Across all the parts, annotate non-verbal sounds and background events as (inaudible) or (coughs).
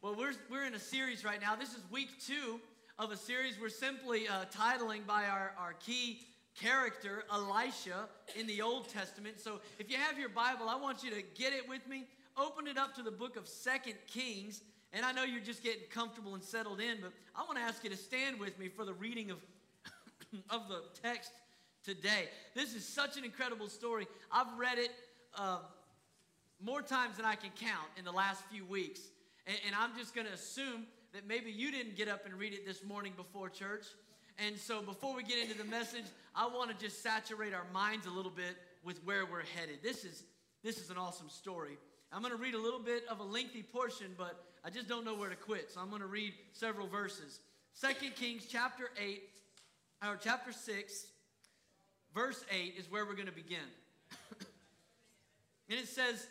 Well, we're, we're in a series right now. This is week two of a series we're simply uh, titling by our, our key character, Elisha, in the Old Testament. So if you have your Bible, I want you to get it with me. Open it up to the book of Second Kings. And I know you're just getting comfortable and settled in, but I want to ask you to stand with me for the reading of, (coughs) of the text today. This is such an incredible story. I've read it uh, more times than I can count in the last few weeks. And, and I'm just going to assume that maybe you didn't get up and read it this morning before church. And so before we get into the message, I want to just saturate our minds a little bit with where we're headed. This is, this is an awesome story. I'm going to read a little bit of a lengthy portion, but I just don't know where to quit. So I'm going to read several verses. Second Kings chapter 8, or chapter 6, verse 8 is where we're going to begin. (coughs) and it says,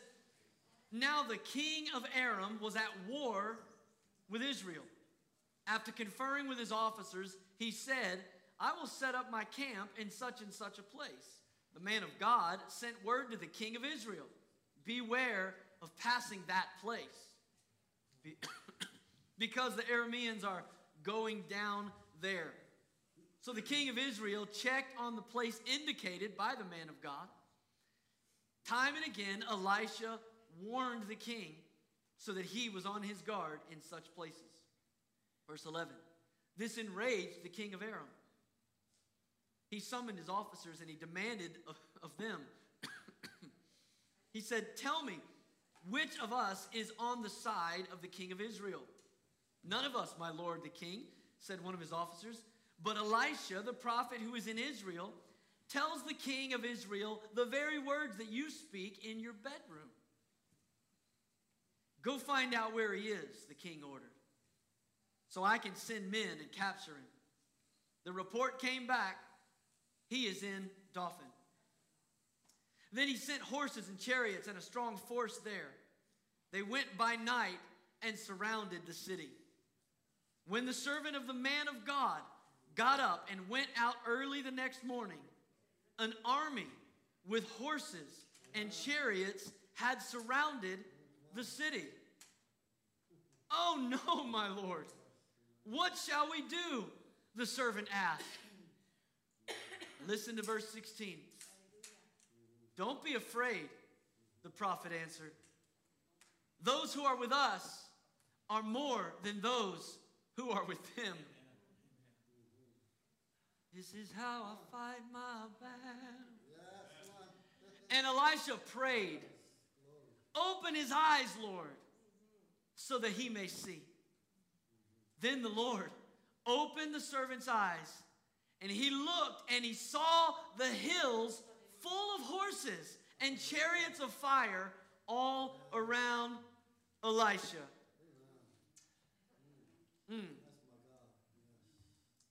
Now the king of Aram was at war with Israel. After conferring with his officers, he said, I will set up my camp in such and such a place. The man of God sent word to the king of Israel Beware of passing that place, (coughs) because the Arameans are going down there. So the king of Israel checked on the place indicated by the man of God. Time and again, Elisha warned the king so that he was on his guard in such places. Verse 11 This enraged the king of Aram. He summoned his officers and he demanded of, of them. (coughs) he said, Tell me, which of us is on the side of the king of Israel? None of us, my lord the king, said one of his officers. But Elisha, the prophet who is in Israel, tells the king of Israel the very words that you speak in your bedroom. Go find out where he is, the king ordered, so I can send men and capture him. The report came back he is in Dothan. Then he sent horses and chariots and a strong force there. They went by night and surrounded the city. When the servant of the man of God got up and went out early the next morning, an army with horses and chariots had surrounded the city. Oh no, my Lord. What shall we do? The servant asked. Listen to verse 16. Don't be afraid, the prophet answered. Those who are with us are more than those who are with him. This is how I fight my battle. And Elisha prayed, Open his eyes, Lord, so that he may see. Then the Lord opened the servant's eyes, and he looked and he saw the hills full of horses and chariots of fire all around Elisha. Mm.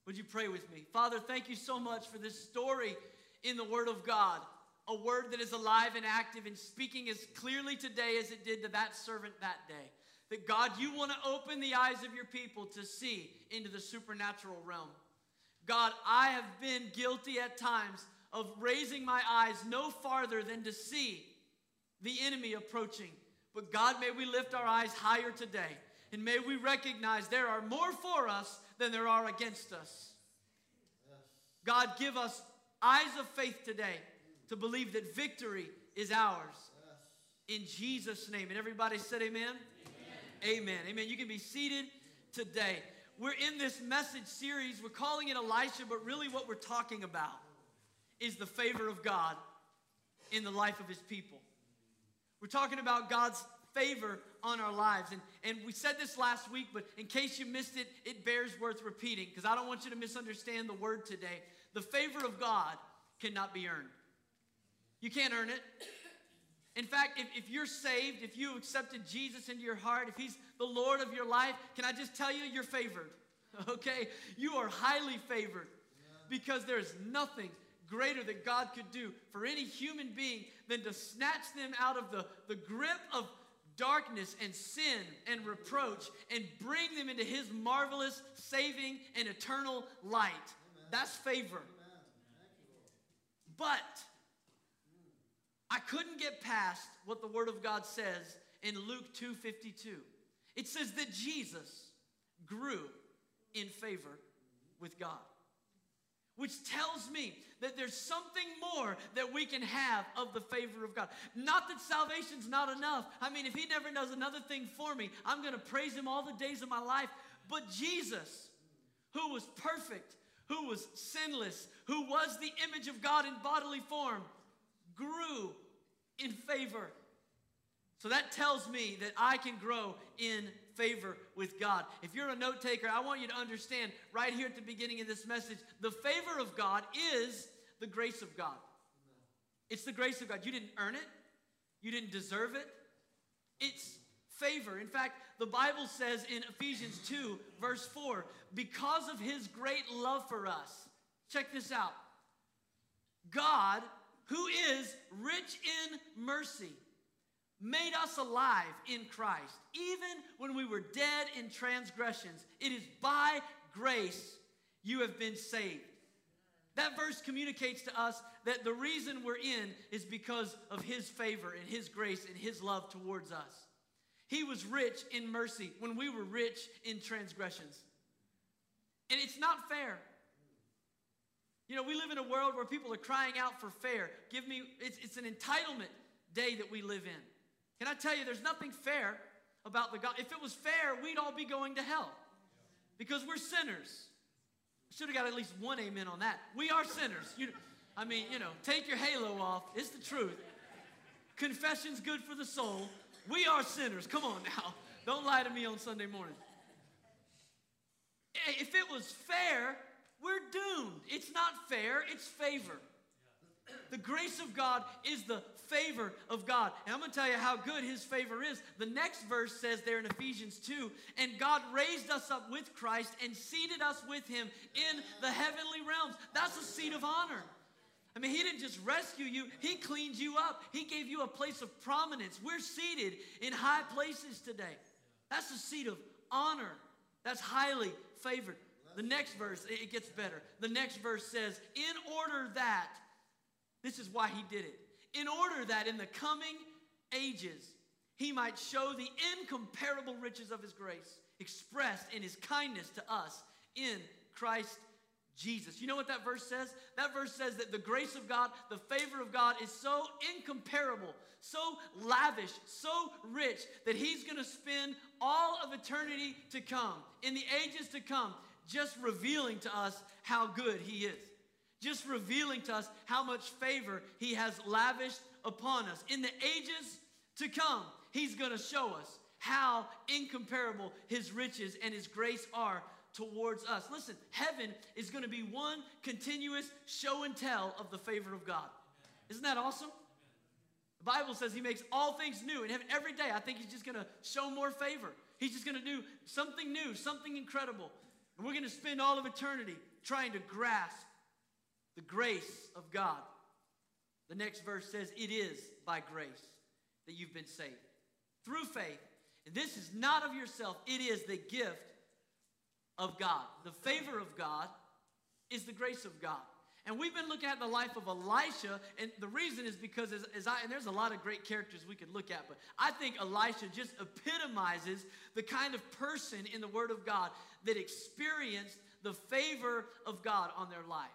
Would you pray with me? Father, thank you so much for this story in the Word of God, a word that is alive and active and speaking as clearly today as it did to that servant that day. That God, you want to open the eyes of your people to see into the supernatural realm. God, I have been guilty at times of raising my eyes no farther than to see the enemy approaching. But God, may we lift our eyes higher today. And may we recognize there are more for us than there are against us. God, give us eyes of faith today to believe that victory is ours. In Jesus' name. And everybody said, Amen. Amen. Amen. You can be seated today. We're in this message series. We're calling it Elisha, but really what we're talking about is the favor of God in the life of his people. We're talking about God's favor on our lives. And, and we said this last week, but in case you missed it, it bears worth repeating because I don't want you to misunderstand the word today. The favor of God cannot be earned. You can't earn it. In fact, if, if you're saved, if you accepted Jesus into your heart, if He's the Lord of your life, can I just tell you, you're favored. (laughs) Okay? You are highly favored because there's nothing greater that God could do for any human being than to snatch them out of the, the grip of darkness and sin and reproach and bring them into His marvelous, saving, and eternal light. Amen. That's favor. But I couldn't get past what the Word of God says in Luke 2:52. It says that Jesus grew in favor with God. Which tells me that there's something more that we can have of the favor of God. Not that salvation's not enough. I mean, if He never does another thing for me, I'm to praise Him all the days of my life. But Jesus, who was perfect, who was sinless, who was the image of God in bodily form, grew in favor. So that tells me that I can grow in favor with God. If you're a note taker, I want you to understand right here at the beginning of this message the favor of God is the grace of God. It's the grace of God. You didn't earn it, you didn't deserve it. It's favor. In fact, the Bible says in Ephesians 2, verse 4, because of his great love for us, check this out. God, who is rich in mercy, made us alive in Christ, even when we were dead in transgressions. It is by grace you have been saved. That verse communicates to us that the reason we're in is because of His favor and His grace and His love towards us. He was rich in mercy when we were rich in transgressions. And it's not fair. You know, we live in a world where people are crying out for fair. Give me, it's, it's an entitlement day that we live in. Can I tell you, there's nothing fair about the God. If it was fair, we'd all be going to hell because we're sinners. Should have got at least one amen on that. We are sinners. You, I mean, you know, take your halo off. It's the truth. Confession's good for the soul. We are sinners. Come on now. Don't lie to me on Sunday morning. If it was fair, we're doomed. It's not fair, it's favor. The grace of God is the favor of God. And I'm going to tell you how good his favor is. The next verse says there in Ephesians 2 and God raised us up with Christ and seated us with him in the heavenly realms. That's a seat of honor. I mean, he didn't just rescue you, he cleaned you up. He gave you a place of prominence. We're seated in high places today. That's a seat of honor. That's highly favored. The next verse, it gets better. The next verse says, In order that, this is why he did it in order that in the coming ages he might show the incomparable riches of his grace expressed in his kindness to us in Christ Jesus. You know what that verse says? That verse says that the grace of God, the favor of God is so incomparable, so lavish, so rich that he's going to spend all of eternity to come, in the ages to come, just revealing to us how good he is just revealing to us how much favor he has lavished upon us. In the ages to come, he's to show us how incomparable his riches and his grace are towards us. Listen, heaven is going to be one continuous show and tell of the favor of God. Isn't that awesome? The Bible says he makes all things new in heaven every day. I think he's just going to show more favor. He's just going to do something new, something incredible. And we're going to spend all of eternity trying to grasp the grace of God. The next verse says, It is by grace that you've been saved through faith. And this is not of yourself, it is the gift of God. The favor of God is the grace of God. And we've been looking at the life of Elisha, and the reason is because, as, as, I, and there's a lot of great characters we could look at, but I think Elisha just epitomizes the kind of person in the Word of God that experienced the favor of God on their life.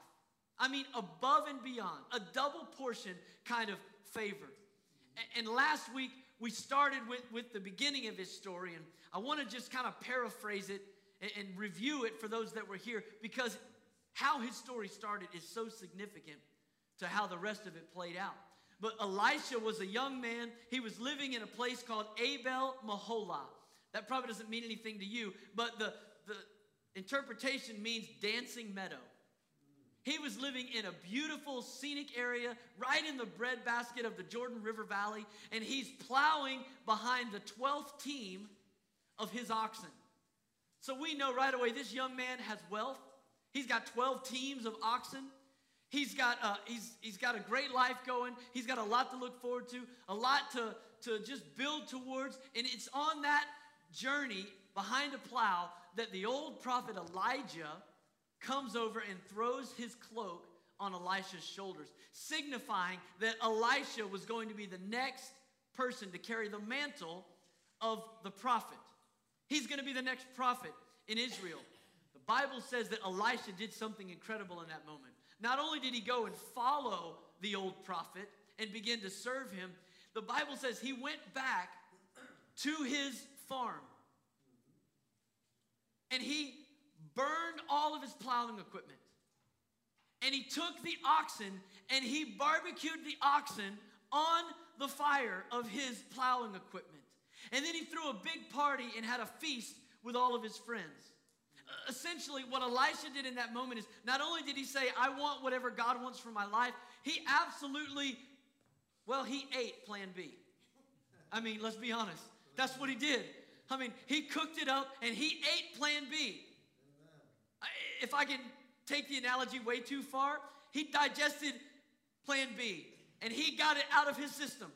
I mean, above and beyond, a double portion kind of favor. And, and last week, we started with, with the beginning of his story, and I want to just kind of paraphrase it and, and review it for those that were here because how his story started is so significant to how the rest of it played out. But Elisha was a young man. He was living in a place called Abel Meholah. That probably doesn't mean anything to you, but the, the interpretation means dancing meadow. He was living in a beautiful scenic area right in the breadbasket of the Jordan River Valley, and he's plowing behind the 12th team of his oxen. So we know right away this young man has wealth. He's got 12 teams of oxen. He's got, uh, he's, he's got a great life going. He's got a lot to look forward to, a lot to, to just build towards. And it's on that journey behind a plow that the old prophet Elijah comes over and throws his cloak on Elisha's shoulders, signifying that Elisha was going to be the next person to carry the mantle of the prophet. He's going to be the next prophet in Israel. The Bible says that Elisha did something incredible in that moment. Not only did he go and follow the old prophet and begin to serve him, the Bible says he went back to his farm and he burned all of his plowing equipment. And he took the oxen and he barbecued the oxen on the fire of his plowing equipment. And then he threw a big party and had a feast with all of his friends. Essentially, what Elisha did in that moment is not only did he say, I want whatever God wants for my life, he absolutely, well, he ate plan B. I mean, let's be honest. That's what he did. I mean, he cooked it up and he ate plan B. If I can take the analogy way too far, he digested plan B and he got it out of his system.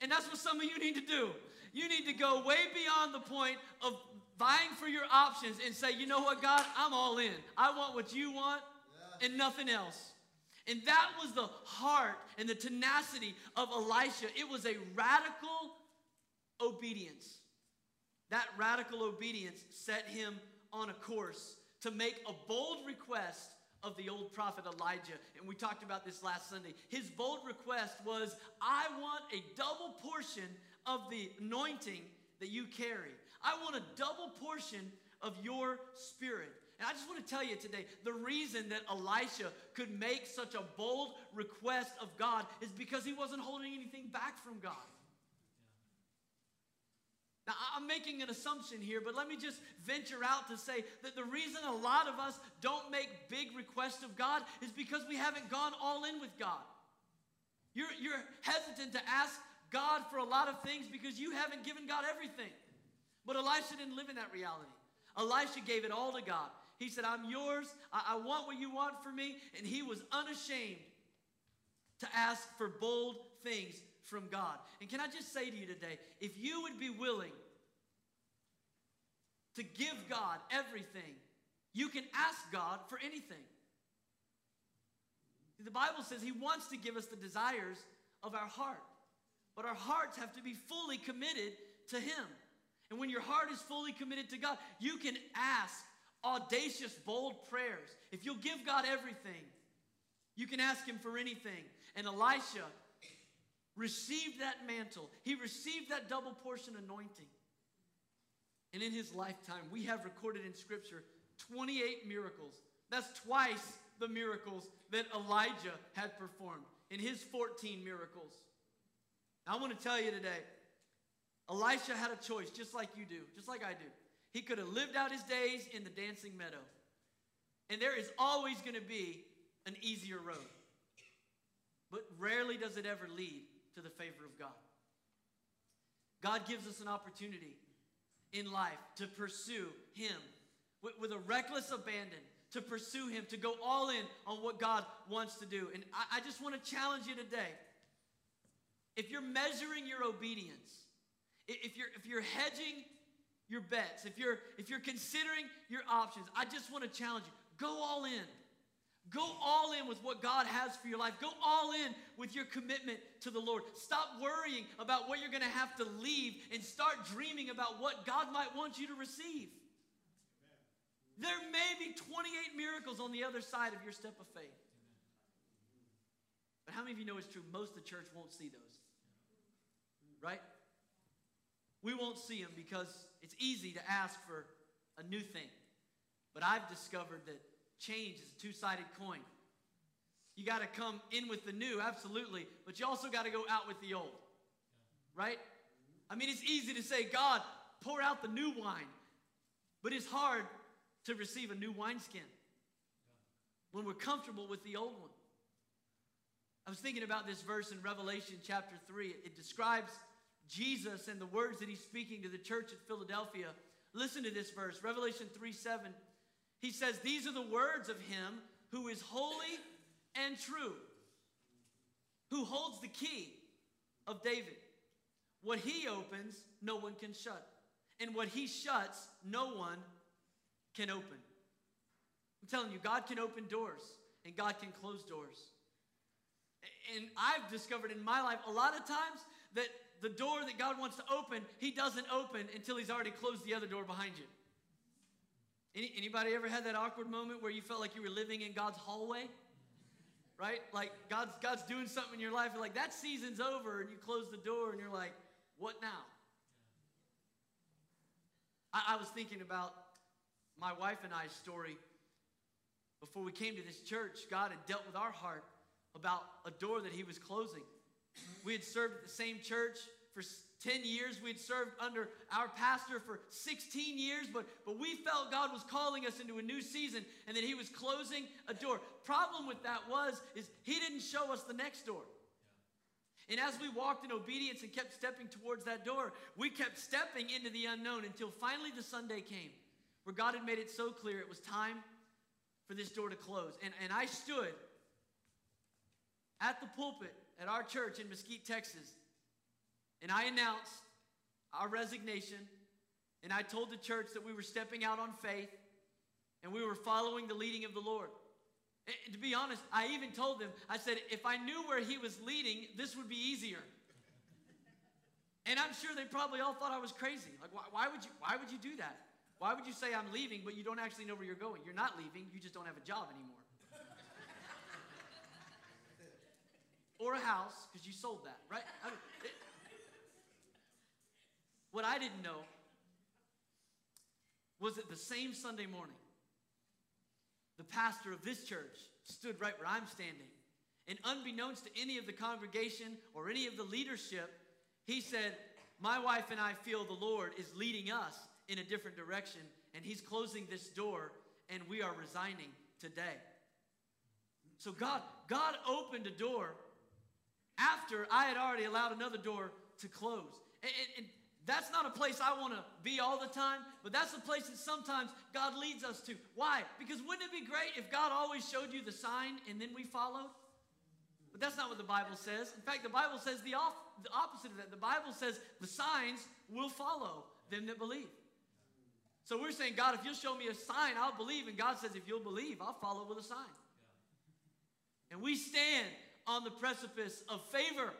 And that's what some of you need to do. You need to go way beyond the point of vying for your options and say, you know what, God, I'm all in. I want what you want and nothing else. And that was the heart and the tenacity of Elisha. It was a radical obedience. That radical obedience set him on a course to make a bold request of the old prophet Elijah. And we talked about this last Sunday. His bold request was, I want a double portion of the anointing that you carry. I want a double portion of your spirit. And I just want to tell you today the reason that Elisha could make such a bold request of God is because he wasn't holding anything back from God. Now, I'm making an assumption here, but let me just venture out to say that the reason a lot of us don't make big requests of God is because we haven't gone all in with God. You're, you're hesitant to ask God for a lot of things because you haven't given God everything. But Elisha didn't live in that reality. Elisha gave it all to God. He said, I'm yours. I, I want what you want for me. And he was unashamed to ask for bold things from God. And can I just say to you today, if you would be willing to give God everything, you can ask God for anything. The Bible says He wants to give us the desires of our heart, but our hearts have to be fully committed to Him. And when your heart is fully committed to God, you can ask audacious, bold prayers. If you'll give God everything, you can ask Him for anything. And Elisha received that mantle, he received that double portion anointing. And in his lifetime, we have recorded in Scripture 28 miracles. That's twice the miracles that Elijah had performed in his 14 miracles. I want to tell you today, Elisha had a choice just like you do, just like I do. He could have lived out his days in the dancing meadow. And there is always going to be an easier road. But rarely does it ever lead to the favor of God. God gives us an opportunity in life to pursue Him with, with, a reckless abandon, to pursue Him, to go all in on what God wants to do. And I, I just want to challenge you today. If you're measuring your obedience, if you're, if you're hedging your bets, if you're, if you're considering your options, I just want to challenge you go all in. Go all in with what God has for your life. Go all in with your commitment to the Lord. Stop worrying about what you're going to have to leave and start dreaming about what God might want you to receive. Amen. There may be 28 miracles on the other side of your step of faith. But how many of you know it's true? Most of the church won't see those. Right? We won't see them because it's easy to ask for a new thing. But I've discovered that change is a two sided coin. You got to come in with the new, absolutely, but you also got to go out with the old. Right? I mean, it's easy to say, God, pour out the new wine, but it's hard to receive a new wineskin when we're comfortable with the old one. I was thinking about this verse in Revelation chapter 3. It describes Jesus and the words that he's speaking to the church at Philadelphia. Listen to this verse, Revelation 3 7. He says, These are the words of him who is holy and true, who holds the key of David. What he opens, no one can shut. And what he shuts, no one can open. I'm telling you, God can open doors and God can close doors. And I've discovered in my life a lot of times that the door that God wants to open, He doesn't open until He's already closed the other door behind you. Any, anybody ever had that awkward moment where you felt like you were living in God's hallway? Right? Like God's God's doing something in your life, you're like, that season's over, and you close the door and you're like, what now? I, I was thinking about my wife and I's story before we came to this church. God had dealt with our heart about a door that He was closing. We had served at the same church for 10 years. We had served under our pastor for 16 years, but, but we felt God was calling us into a new season and that He was closing a door. Problem with that was, is He didn't show us the next door. And as we walked in obedience and kept stepping towards that door, we kept stepping into the unknown until finally the Sunday came where God had made it so clear it was time for this door to close. And, and I stood at the pulpit at our church in Mesquite, Texas, and I announced our resignation, and I told the church that we were stepping out on faith and we were following the leading of the Lord. And to be honest, I even told them, I said, if I knew where he was leading, this would be easier. And I'm sure they probably all thought I was crazy. Like, why, why, would you, why would you do that? Why would you say I'm leaving, but you don't actually know where you're going? You're not leaving, you just don't have a job anymore. Or a house, because you sold that, right? I mean, it, what I didn't know was that the same Sunday morning, the pastor of this church stood right where I'm standing. And unbeknownst to any of the congregation or any of the leadership, he said, My wife and I feel the Lord is leading us in a different direction, and he's closing this door, and we are resigning today. So God, God opened a door after I had already allowed another door to close. And, and, and that's not a place I want to be all the time, but that's a place that sometimes God leads us to. Why? Because wouldn't it be great if God always showed you the sign and then we followed? But that's not what the Bible says. In fact, the Bible says the, off, the opposite of that. The Bible says the signs will follow them that believe. So we're saying, God, if you'll show me a sign, I'll believe. And God says, if you'll believe, I'll follow with a sign. And we stand on the precipice of favor,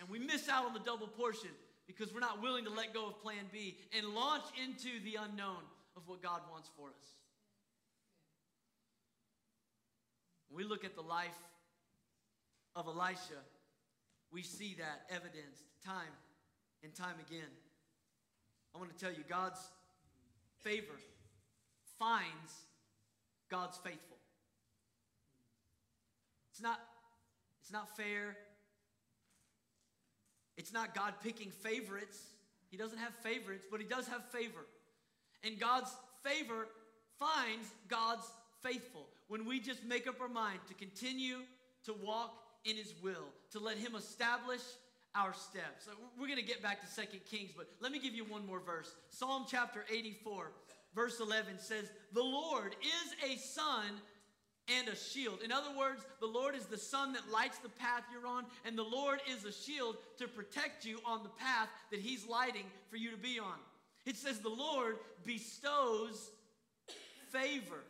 and we miss out on the double portion because we're not willing to let go of plan B and launch into the unknown of what God wants for us. When we look at the life of Elisha, we see that evidenced time and time again. I want to tell you, God's favor finds God's faithful. It's not, it's not fair. It's not God picking favorites. He doesn't have favorites, but He does have favor. And God's favor finds God's faithful when we just make up our mind to continue to walk in His will, to let Him establish our steps. We're going to get back to Second Kings, but let me give you one more verse. Psalm chapter 84, verse 11 says, The Lord is a sun and a shield. In other words, the Lord is the sun that lights the path you're on, and the Lord is a shield to protect you on the path that He's lighting for you to be on. It says, The Lord bestows favor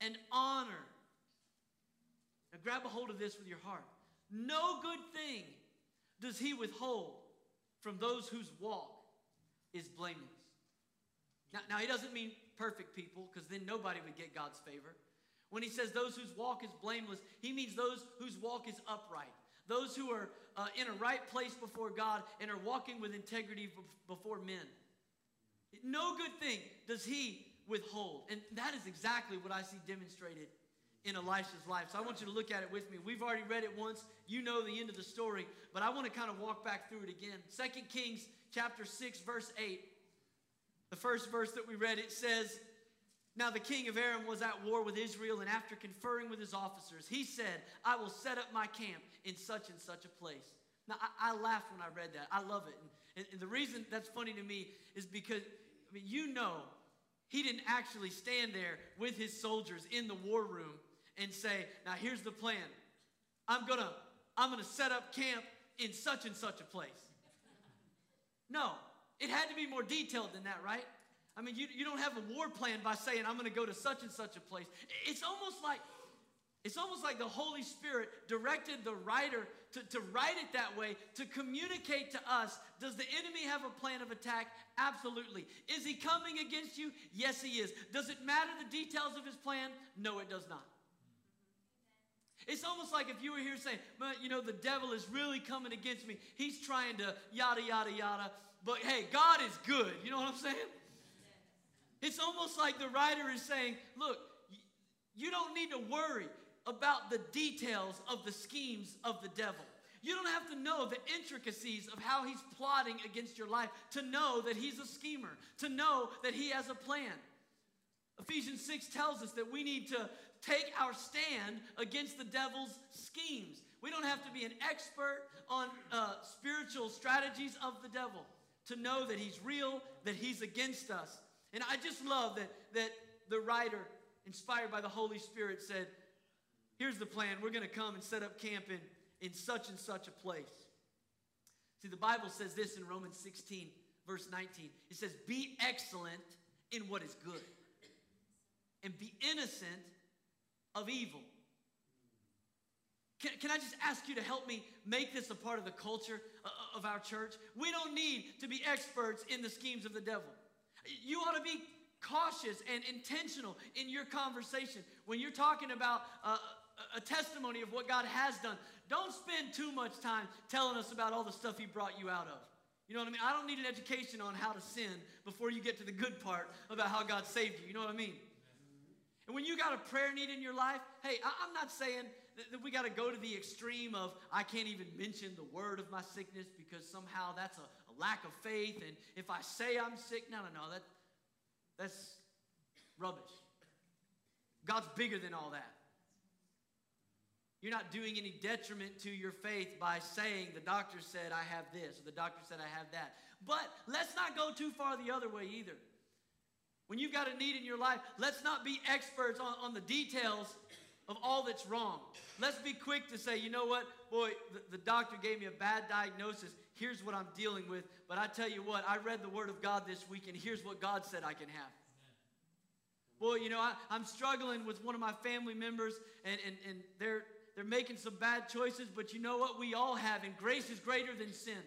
and honor. Now, grab a hold of this with your heart. No good thing does He withhold from those whose walk is blameless. Now, now He doesn't mean perfect people, because then nobody would get God's favor. When he says those whose walk is blameless, he means those whose walk is upright. Those who are uh, in a right place before God and are walking with integrity before men. No good thing does he withhold. And that is exactly what I see demonstrated in Elisha's life. So I want you to look at it with me. We've already read it once. You know the end of the story, but I want to kind of walk back through it again. Second Kings chapter 6 verse 8. The first verse that we read it says, now the king of Aram was at war with Israel, and after conferring with his officers, he said, I will set up my camp in such and such a place. Now, I, I laughed when I read that. I love it. And, and, the reason that's funny to me is because, I mean, you know, he didn't actually stand there with his soldiers in the war room and say, Now, here's the plan. I'm going to I'm going to set up camp in such and such a place. No, it had to be more detailed than that, right? I mean, you, you don't have a war plan by saying, I'm going to go to such and such a place. It's almost like it's almost like the Holy Spirit directed the writer to, to write it that way, to communicate to us does the enemy have a plan of attack? Absolutely. Is he coming against you? Yes, he is. Does it matter the details of his plan? No, it does not. It's almost like if you were here saying, but you know, the devil is really coming against me. He's trying to yada, yada, yada. But hey, God is good. You know what I'm saying? It's almost like the writer is saying, look, you don't need to worry about the details of the schemes of the devil. You don't have to know the intricacies of how he's plotting against your life to know that he's a schemer, to know that he has a plan. Ephesians 6 tells us that we need to take our stand against the devil's schemes. We don't have to be an expert on uh, spiritual strategies of the devil to know that he's real, that he's against us. And I just love that, that the writer, inspired by the Holy Spirit, said, Here's the plan. We're going to come and set up camp in, in such and such a place. See, the Bible says this in Romans 16, verse 19. It says, Be excellent in what is good, and be innocent of evil. Can, can I just ask you to help me make this a part of the culture uh, uh, of our church? We don't need to be experts in the schemes of the devil. You ought to be cautious and intentional in your conversation. When you're talking about uh, a testimony of what God has done, don't spend too much time telling us about all the stuff He brought you out of. You know what I mean? I don't need an education on how to sin before you get to the good part about how God saved you. You know what I mean? And when you got a prayer need in your life, hey, I, am not saying that, that we got to go to the extreme of I can't even mention the word of my sickness because somehow that's a, lack of faith. And if I say I'm sick, no, no, no, that, that's rubbish. God's bigger than all that. You're not doing any detriment to your faith by saying the doctor said I have this or the doctor said I have that. But let's not go too far the other way either. When you've got a need in your life, let's not be experts on, on the details of all that's wrong. Let's be quick to say, you know what, boy, the, the, doctor gave me a bad diagnosis. Here's what I'm dealing with. But I tell you what, I read the Word of God this week, and here's what God said I can have. Boy, you know, I, am struggling with one of my family members, and, and, and they're, they're making some bad choices, but you know what? We all have, and grace is greater than sin.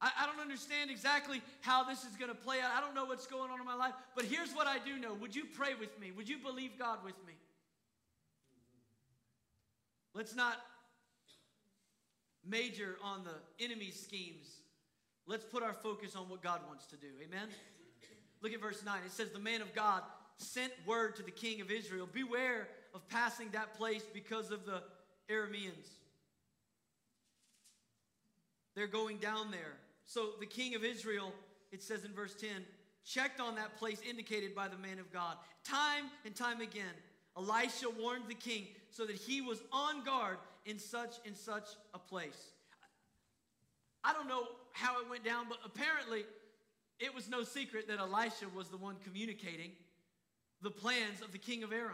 I, I don't understand exactly how this is going to play out. I don't know what's going on in my life, but here's what I do know. Would you pray with me? Would you believe God with me? Let's not major on the enemy's schemes. Let's put our focus on what God wants to do. Amen? Look at verse 9. It says, The man of God sent word to the king of Israel Beware of passing that place because of the Arameans. They're going down there. So the king of Israel, it says in verse 10, checked on that place indicated by the man of God. Time and time again, Elisha warned the king so that he was on guard in such and such a place. I don't know how it went down, but apparently it was no secret that Elisha was the one communicating the plans of the king of Aram.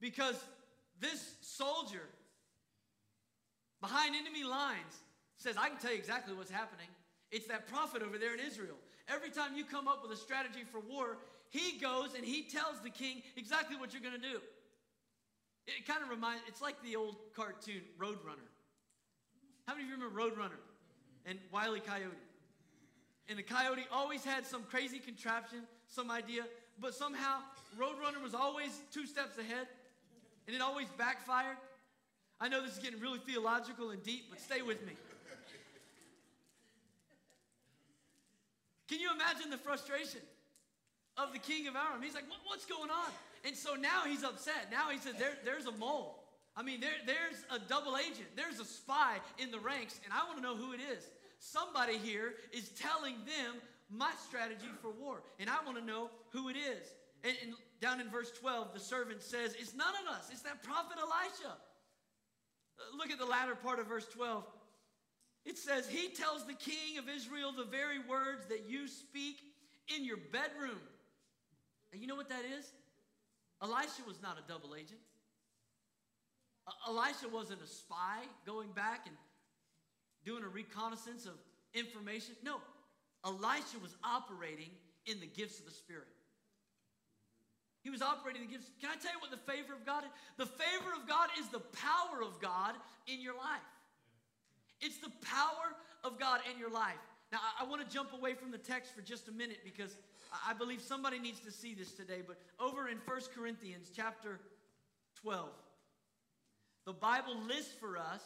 Because this soldier behind enemy lines says, I can tell you exactly what's happening. It's that prophet over there in Israel. Every time you come up with a strategy for war, he goes and he tells the king exactly what you're going to do. It kind of reminds, it's like the old cartoon Roadrunner. How many of you remember Roadrunner and Wile E. Coyote? And the coyote always had some crazy contraption, some idea, but somehow Roadrunner was always two steps ahead, and it always backfired. I know this is getting really theological and deep, but stay with me. Can you imagine the frustration of the king of Aram? He's like, what, what's going on? And so now he's upset. Now he says, there, there's a mole. I mean, there, there's a double agent. There's a spy in the ranks, and I want to know who it is. Somebody here is telling them my strategy for war, and I want to know who it is. And, and down in verse 12, the servant says, It's none of us, it's that prophet Elisha. Uh, look at the latter part of verse 12. It says, He tells the king of Israel the very words that you speak in your bedroom. And you know what that is? Elisha was not a double agent. Elisha wasn't a spy going back and doing a reconnaissance of information. No, Elisha was operating in the gifts of the Spirit. He was operating in the gifts. Can I tell you what the favor of God is? The favor of God is the power of God in your life. It's the power of God in your life. Now, I, I want to jump away from the text for just a minute because I, believe somebody needs to see this today. But over in 1 Corinthians chapter 12, the Bible lists for us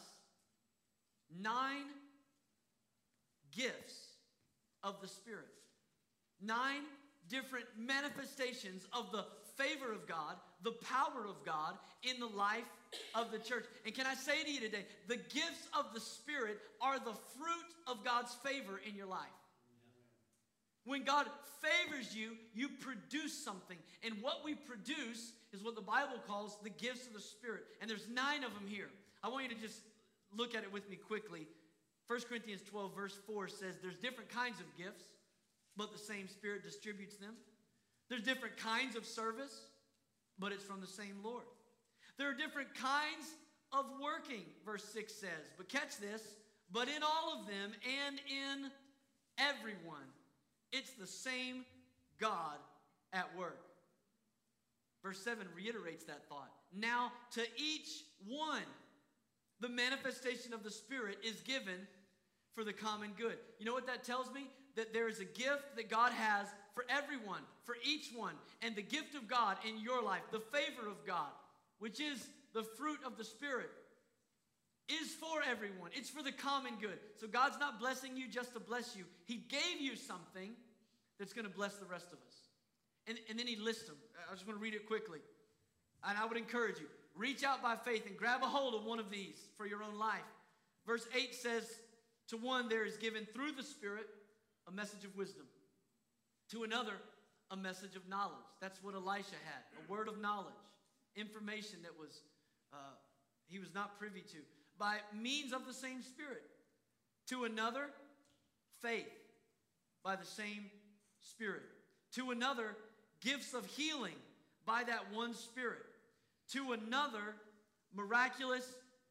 nine gifts of the Spirit. Nine different manifestations of the favor of God, the power of God in the life of the church. And can I say to you today, the gifts of the Spirit are the fruit of God's favor in your life. When God favors you, you produce something. And what we produce is what the Bible calls the gifts of the Spirit. And there's nine of them here. I want you to just look at it with me quickly. 1 Corinthians 12, verse 4 says there's different kinds of gifts, but the same Spirit distributes them. There's different kinds of service, but it's from the same Lord. There are different kinds of working, verse 6 says. But catch this, but in all of them and in everyone, it's the same God at work. Verse 7 reiterates that thought. Now, to each one, the manifestation of the Spirit is given for the common good. You know what that tells me? That there is a gift that God has for everyone, for each one. And the gift of God in your life, the favor of God, which is the fruit of the Spirit, is for everyone. It's for the common good. So God's not blessing you just to bless you, He gave you something that's going to bless the rest of us. And, and then He lists them. I just want to read it quickly. And I would encourage you reach out by faith and grab a hold of one of these for your own life. Verse 8 says, To one there is given through the Spirit a message of wisdom, to another, a message of knowledge. That's what Elisha had a word of knowledge, information that was uh, he was not privy to, by means of the same Spirit. To another, faith by the same Spirit. To another, gifts of healing by that one Spirit. To another, miraculous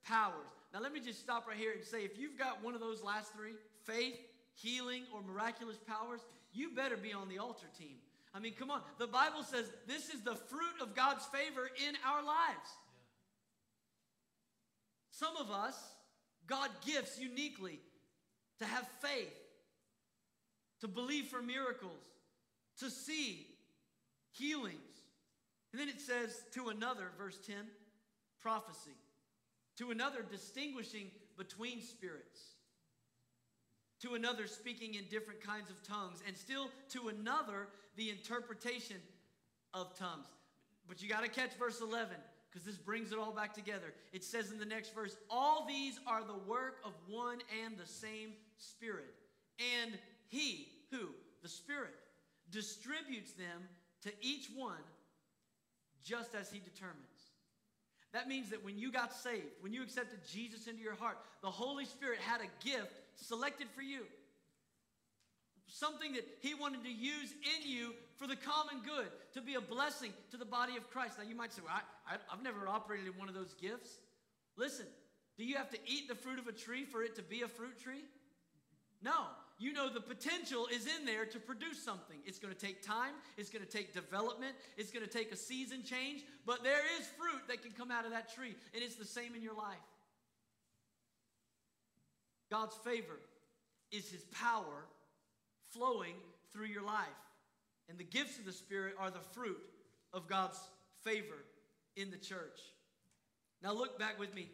powers. Now, let me just stop right here and say if you've got one of those last three faith, healing, or miraculous powers you better be on the altar team. I mean, come on. The Bible says this is the fruit of God's favor in our lives. Some of us, God gifts uniquely to have faith, to believe for miracles, to see healings. And then it says to another, verse 10, prophecy. To another, distinguishing between spirits to another speaking in different kinds of tongues, and still to another the interpretation of tongues. But you got to catch verse 11 because this brings it all back together. It says in the next verse, All these are the work of one and the same Spirit. And He, who? The Spirit, distributes them to each one just as He determines. That means that when you got saved, when you accepted Jesus into your heart, the Holy Spirit had a gift selected for you. Something that He wanted to use in you for the common good, to be a blessing to the body of Christ. Now, you might say, Well, I, I, I've never operated in one of those gifts. Listen, do you have to eat the fruit of a tree for it to be a fruit tree? No. You know the potential is in there to produce something. It's going to take time, it's going to take development, it's going to take a season change, but there is fruit that can come out of that tree, and it's the same in your life. God's favor is his power flowing through your life. And the gifts of the Spirit are the fruit of God's favor in the church. Now look back with me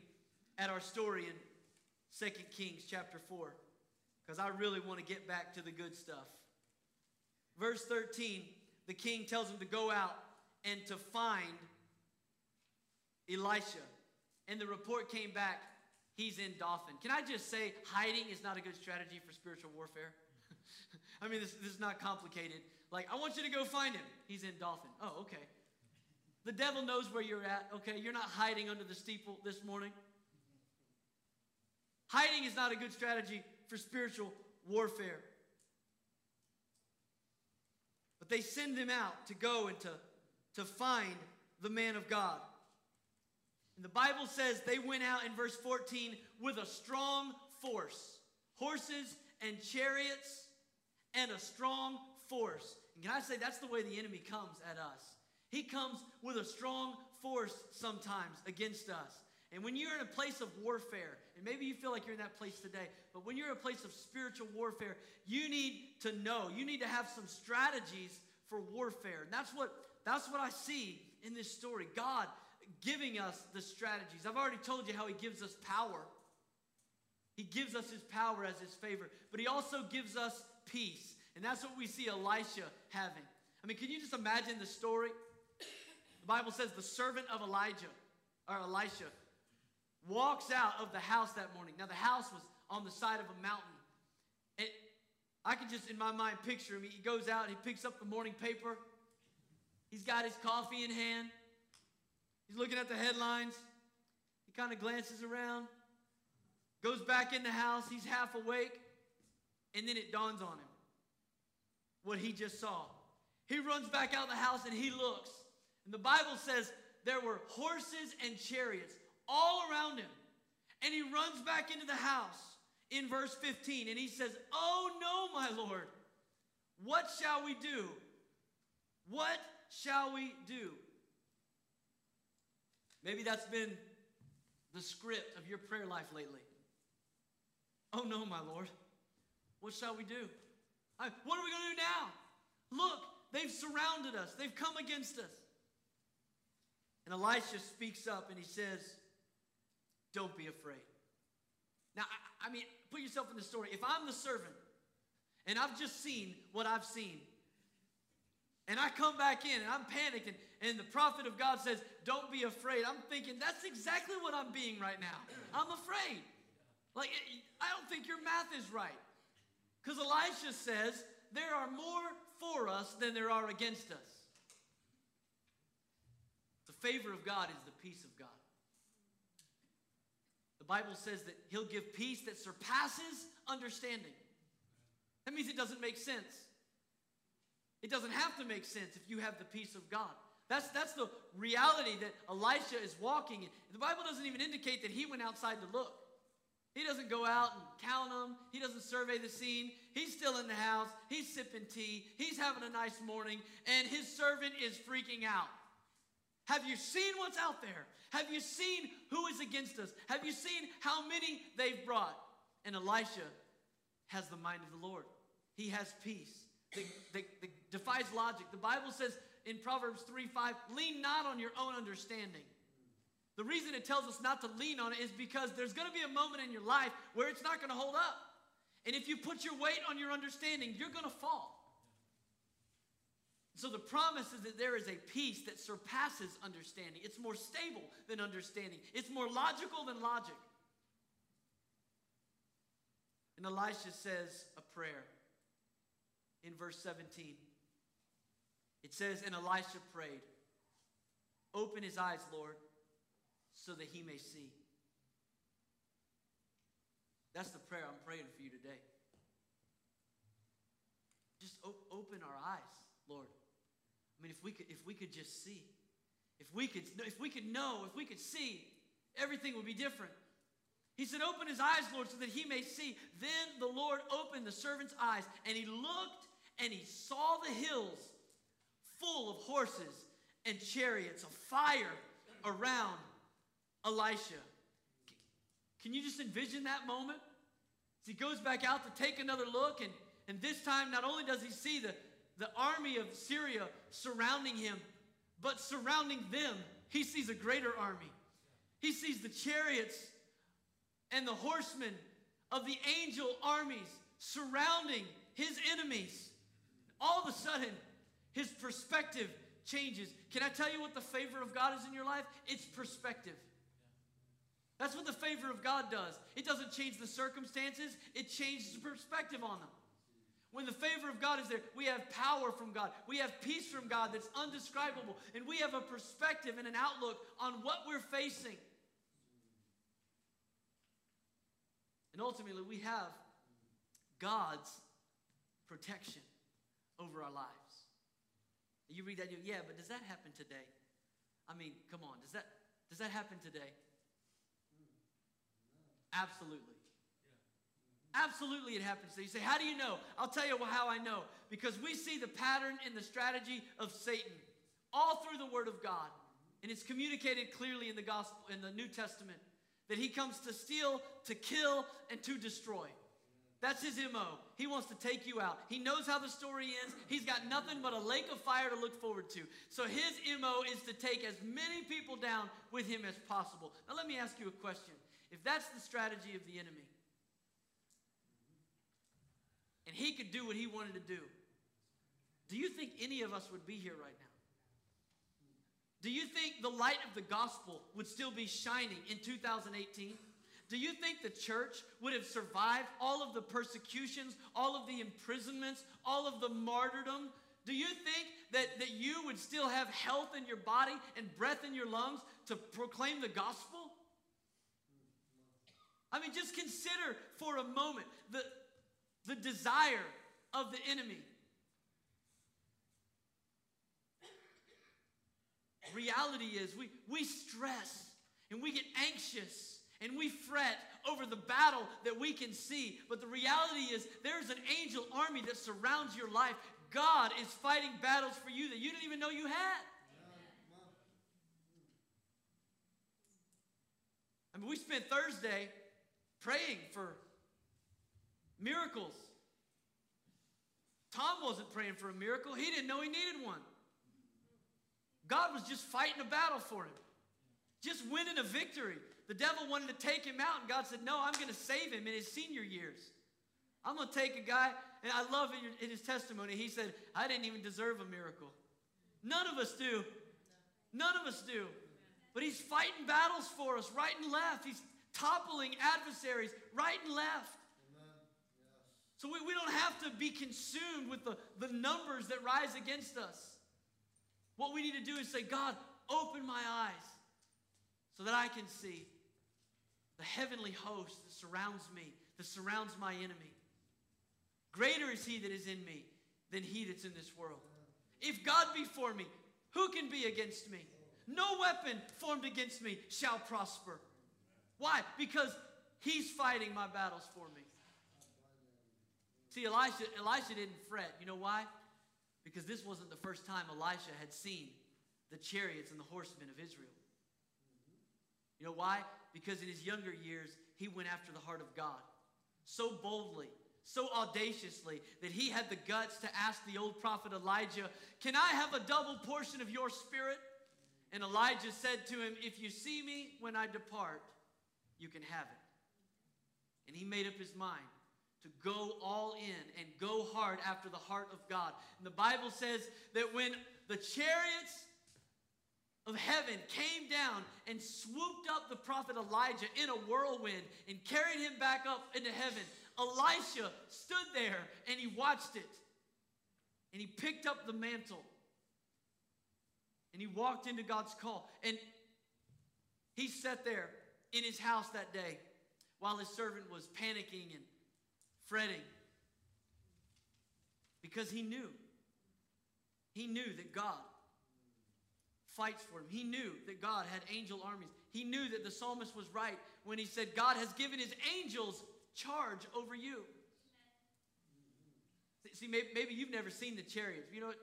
at our story in 2 Kings chapter 4 because I really want to get back to the good stuff. Verse 13, the king tells him to go out and to find Elisha. And the report came back he's in Dothan. Can I just say, hiding is not a good strategy for spiritual warfare? (laughs) I mean, this, this is not complicated. Like, I want you to go find him. He's in Dothan. Oh, okay. The devil knows where you're at, okay? You're not hiding under the steeple this morning. Hiding is not a good strategy for spiritual warfare. But they send him out to go and to, to find the man of God. And the Bible says they went out in verse 14 with a strong force horses and chariots and a strong force. And can I say that's the way the enemy comes at us? He comes with a strong force sometimes against us. And when you're in a place of warfare, and maybe you feel like you're in that place today, but when you're in a place of spiritual warfare, you need to know, you need to have some strategies for warfare. And that's what that's what I see in this story. God giving us the strategies. I've already told you how he gives us power. He gives us his power as his favor, but he also gives us peace. And that's what we see Elisha having. I mean, can you just imagine the story? The Bible says the servant of Elijah, or Elisha, walks out of the house that morning. Now, the house was on the side of a mountain. And I can just, in my mind, picture him. He goes out, he picks up the morning paper, he's got his coffee in hand, he's looking at the headlines, he kind of glances around, goes back in the house, he's half awake, and then it dawns on him what he just saw. He runs back out of the house and he looks. And the Bible says there were horses and chariots all around him. And he runs back into the house in verse 15 and he says, Oh no, my Lord, what shall we do? What shall we do? Maybe that's been the script of your prayer life lately. Oh no, my Lord, what shall we do? I, what are we going to do now? Look, they've surrounded us, they've come against us. And Elisha speaks up and he says, Don't be afraid. Now, I, I mean, put yourself in the story. If I'm the servant and I've just seen what I've seen, and I come back in and I'm panicking, and the prophet of God says, Don't be afraid. I'm thinking, That's exactly what I'm being right now. I'm afraid. Like, I don't think your math is right. Because Elisha says, There are more for us than there are against us. The favor of God is the peace of God. The Bible says that He'll give peace that surpasses understanding. That means it doesn't make sense. It doesn't have to make sense if you have the peace of God. That's, that's the reality that Elisha is walking in. The Bible doesn't even indicate that he went outside to look. He doesn't go out and count them. He doesn't survey the scene. He's still in the house. He's sipping tea. He's having a nice morning, and his servant is freaking out. Have you seen what's out there? Have you seen who is against us? Have you seen how many they've brought? And Elisha has the mind of the Lord. He has peace that, that, that defies logic. The Bible says in Proverbs 3 5, lean not on your own understanding. The reason it tells us not to lean on it is because there's going to be a moment in your life where it's not going to hold up. And if you put your weight on your understanding, you're going to fall. So the promise is that there is a peace that surpasses understanding. It's more stable than understanding, it's more logical than logic. And Elisha says a prayer in verse 17. It says, And Elisha prayed, Open his eyes, Lord, so that he may see. That's the prayer I'm praying for you today. Just op- open our eyes, Lord. I mean, if we could, if we could just see, if we could, if we could know, if we could see, everything would be different. He said, Open his eyes, Lord, so that he may see. Then the Lord opened the servant's eyes, and he looked and he saw the hills full of horses and chariots of fire around Elisha. Can you just envision that moment? As he goes back out to take another look, and, and this time not only does he see the, the army of Syria surrounding him, but surrounding them, he sees a greater army. He sees the chariots and the horsemen of the angel armies surrounding his enemies. All of a sudden, his perspective changes. Can I tell you what the favor of God is in your life? It's perspective. That's what the favor of God does. It doesn't change the circumstances, it changes the perspective on them. When the favor of God is there, we have power from God. We have peace from God that's undescribable. And we have a perspective and an outlook on what we're facing. And ultimately, we have God's protection over our lives. You read that, you yeah, but does that happen today? I mean, come on, does that does that happen today? Absolutely. Absolutely, it happens. So you say, How do you know? I'll tell you how I know. Because we see the pattern in the strategy of Satan. all through the Word of God. And it's communicated clearly in the gospel, in the New Testament, that he comes to steal, to kill, and to destroy. That's his MO. He wants to take you out. He knows how the story ends. He's got nothing but a lake of fire to look forward to. So his MO is to take as many people down with him as possible. Now, let me ask you a question. If that's the strategy of the enemy, and he could do what he wanted to do, do you think any of us would be here right now? Do you think the light of the gospel would still be shining in 2018? Do you think the church would have survived all of the persecutions, all of the imprisonments, all of the martyrdom? Do you think that, that you would still have health in your body and breath in your lungs to proclaim the gospel? I mean, just consider for a moment the, the desire of the enemy reality is we, we stress and we get anxious and we fret over the battle that we can see. But the reality is there's an angel army that surrounds your life. God is fighting battles for you that you didn't even know you had. I mean, we spent Thursday praying for miracles. Tom wasn't praying for a miracle, he didn't know he needed one. God was just fighting a battle for him, just winning a victory. The devil wanted to take him out, and God said, No, I'm going to save him in his senior years. I'm going to take a guy, and I love in, in his testimony, he said, I didn't even deserve a miracle. None of us do. None of us do. But he's fighting battles for us right and left. He's toppling adversaries right and left. So we, we don't have to be consumed with the, the numbers that rise against us. What we need to do is say, God, open my eyes so that I can see the heavenly host that surrounds me, that surrounds my enemy. Greater is he that is in me than he that's in this world. If God be for me, who can be against me? No weapon formed against me shall prosper. Why? Because he's fighting my battles for me. See, Elisha, Elisha didn't fret. You know why? Because this wasn't the first time Elisha had seen the chariots and the horsemen of Israel. You know why? Because in his younger years, he went after the heart of God so boldly, so audaciously, that he had the guts to ask the old prophet Elijah, Can I have a double portion of your spirit? And Elijah said to him, If you see me when I depart, you can have it. And he made up his mind to go all in and go hard after the heart of God. And the Bible says that when the chariots of heaven came down and swooped up the prophet Elijah in a whirlwind and carried him back up into heaven, Elisha stood there and he watched it. And he picked up the mantle and he walked into God's call. And he sat there in his house that day while his servant was panicking and fretting because he knew. He knew that God fights for him. He knew that God had angel armies. He knew that the psalmist was right when he said, God has given his angels charge over you. See, maybe, maybe you've never seen the chariots. You know what?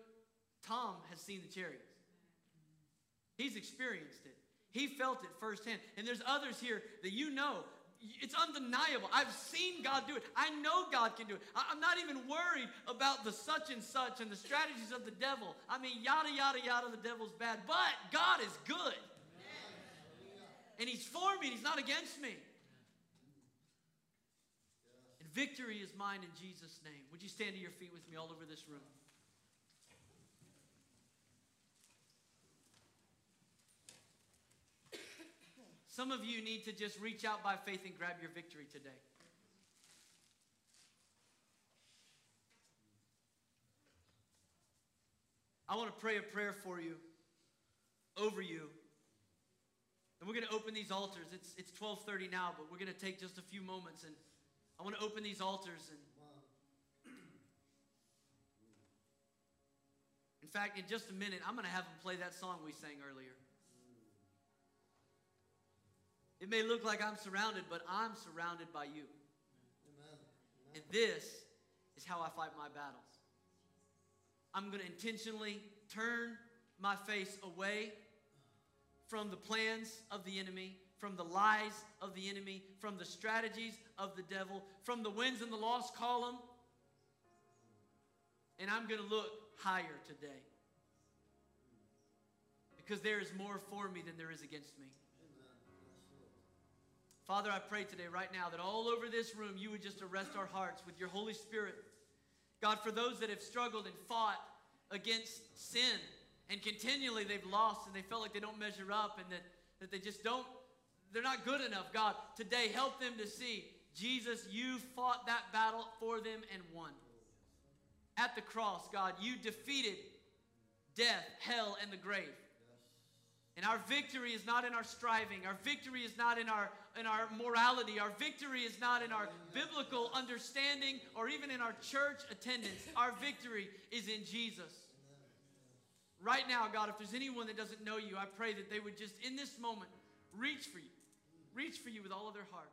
Tom has seen the chariots. He's experienced it. He felt it firsthand. And there's others here that you know it's undeniable. I've seen God do it. I know God can do it. I'm not even worried about the such and such and the strategies of the devil. I mean, yada, yada, yada, the devil's bad. But God is good. And He's for me, He's not against me. And victory is mine in Jesus' name. Would you stand to your feet with me all over this room? Some of you need to just reach out by faith and grab your victory today. I want to pray a prayer for you, over you. And we're going to open these altars. It's, it's 1230 now, but we're going to take just a few moments. And I want to open these altars. And in fact, in just a minute, I'm going to have them play that song we sang earlier. It may look like I'm surrounded, but I'm surrounded by you. Amen. And this is how I fight my battles. I'm going to intentionally turn my face away from the plans of the enemy, from the lies of the enemy, from the strategies of the devil, from the wins in the loss column. And I'm going to look higher today. Because there is more for me than there is against me. Father, I pray today, right now, that all over this room you would just arrest our hearts with your Holy Spirit. God, for those that have struggled and fought against sin and continually they've lost and they felt like they don't measure up and that, that they just don't, they're not good enough, God, today help them to see Jesus, you fought that battle for them and won. At the cross, God, you defeated death, hell, and the grave. And our victory is not in our striving. Our victory is not in our, in our morality. Our victory is not in our biblical understanding or even in our church attendance. Our victory is in Jesus. Right now, God, if there's anyone that doesn't know you, I pray that they would just, in this moment, reach for you. Reach for you with all of their heart.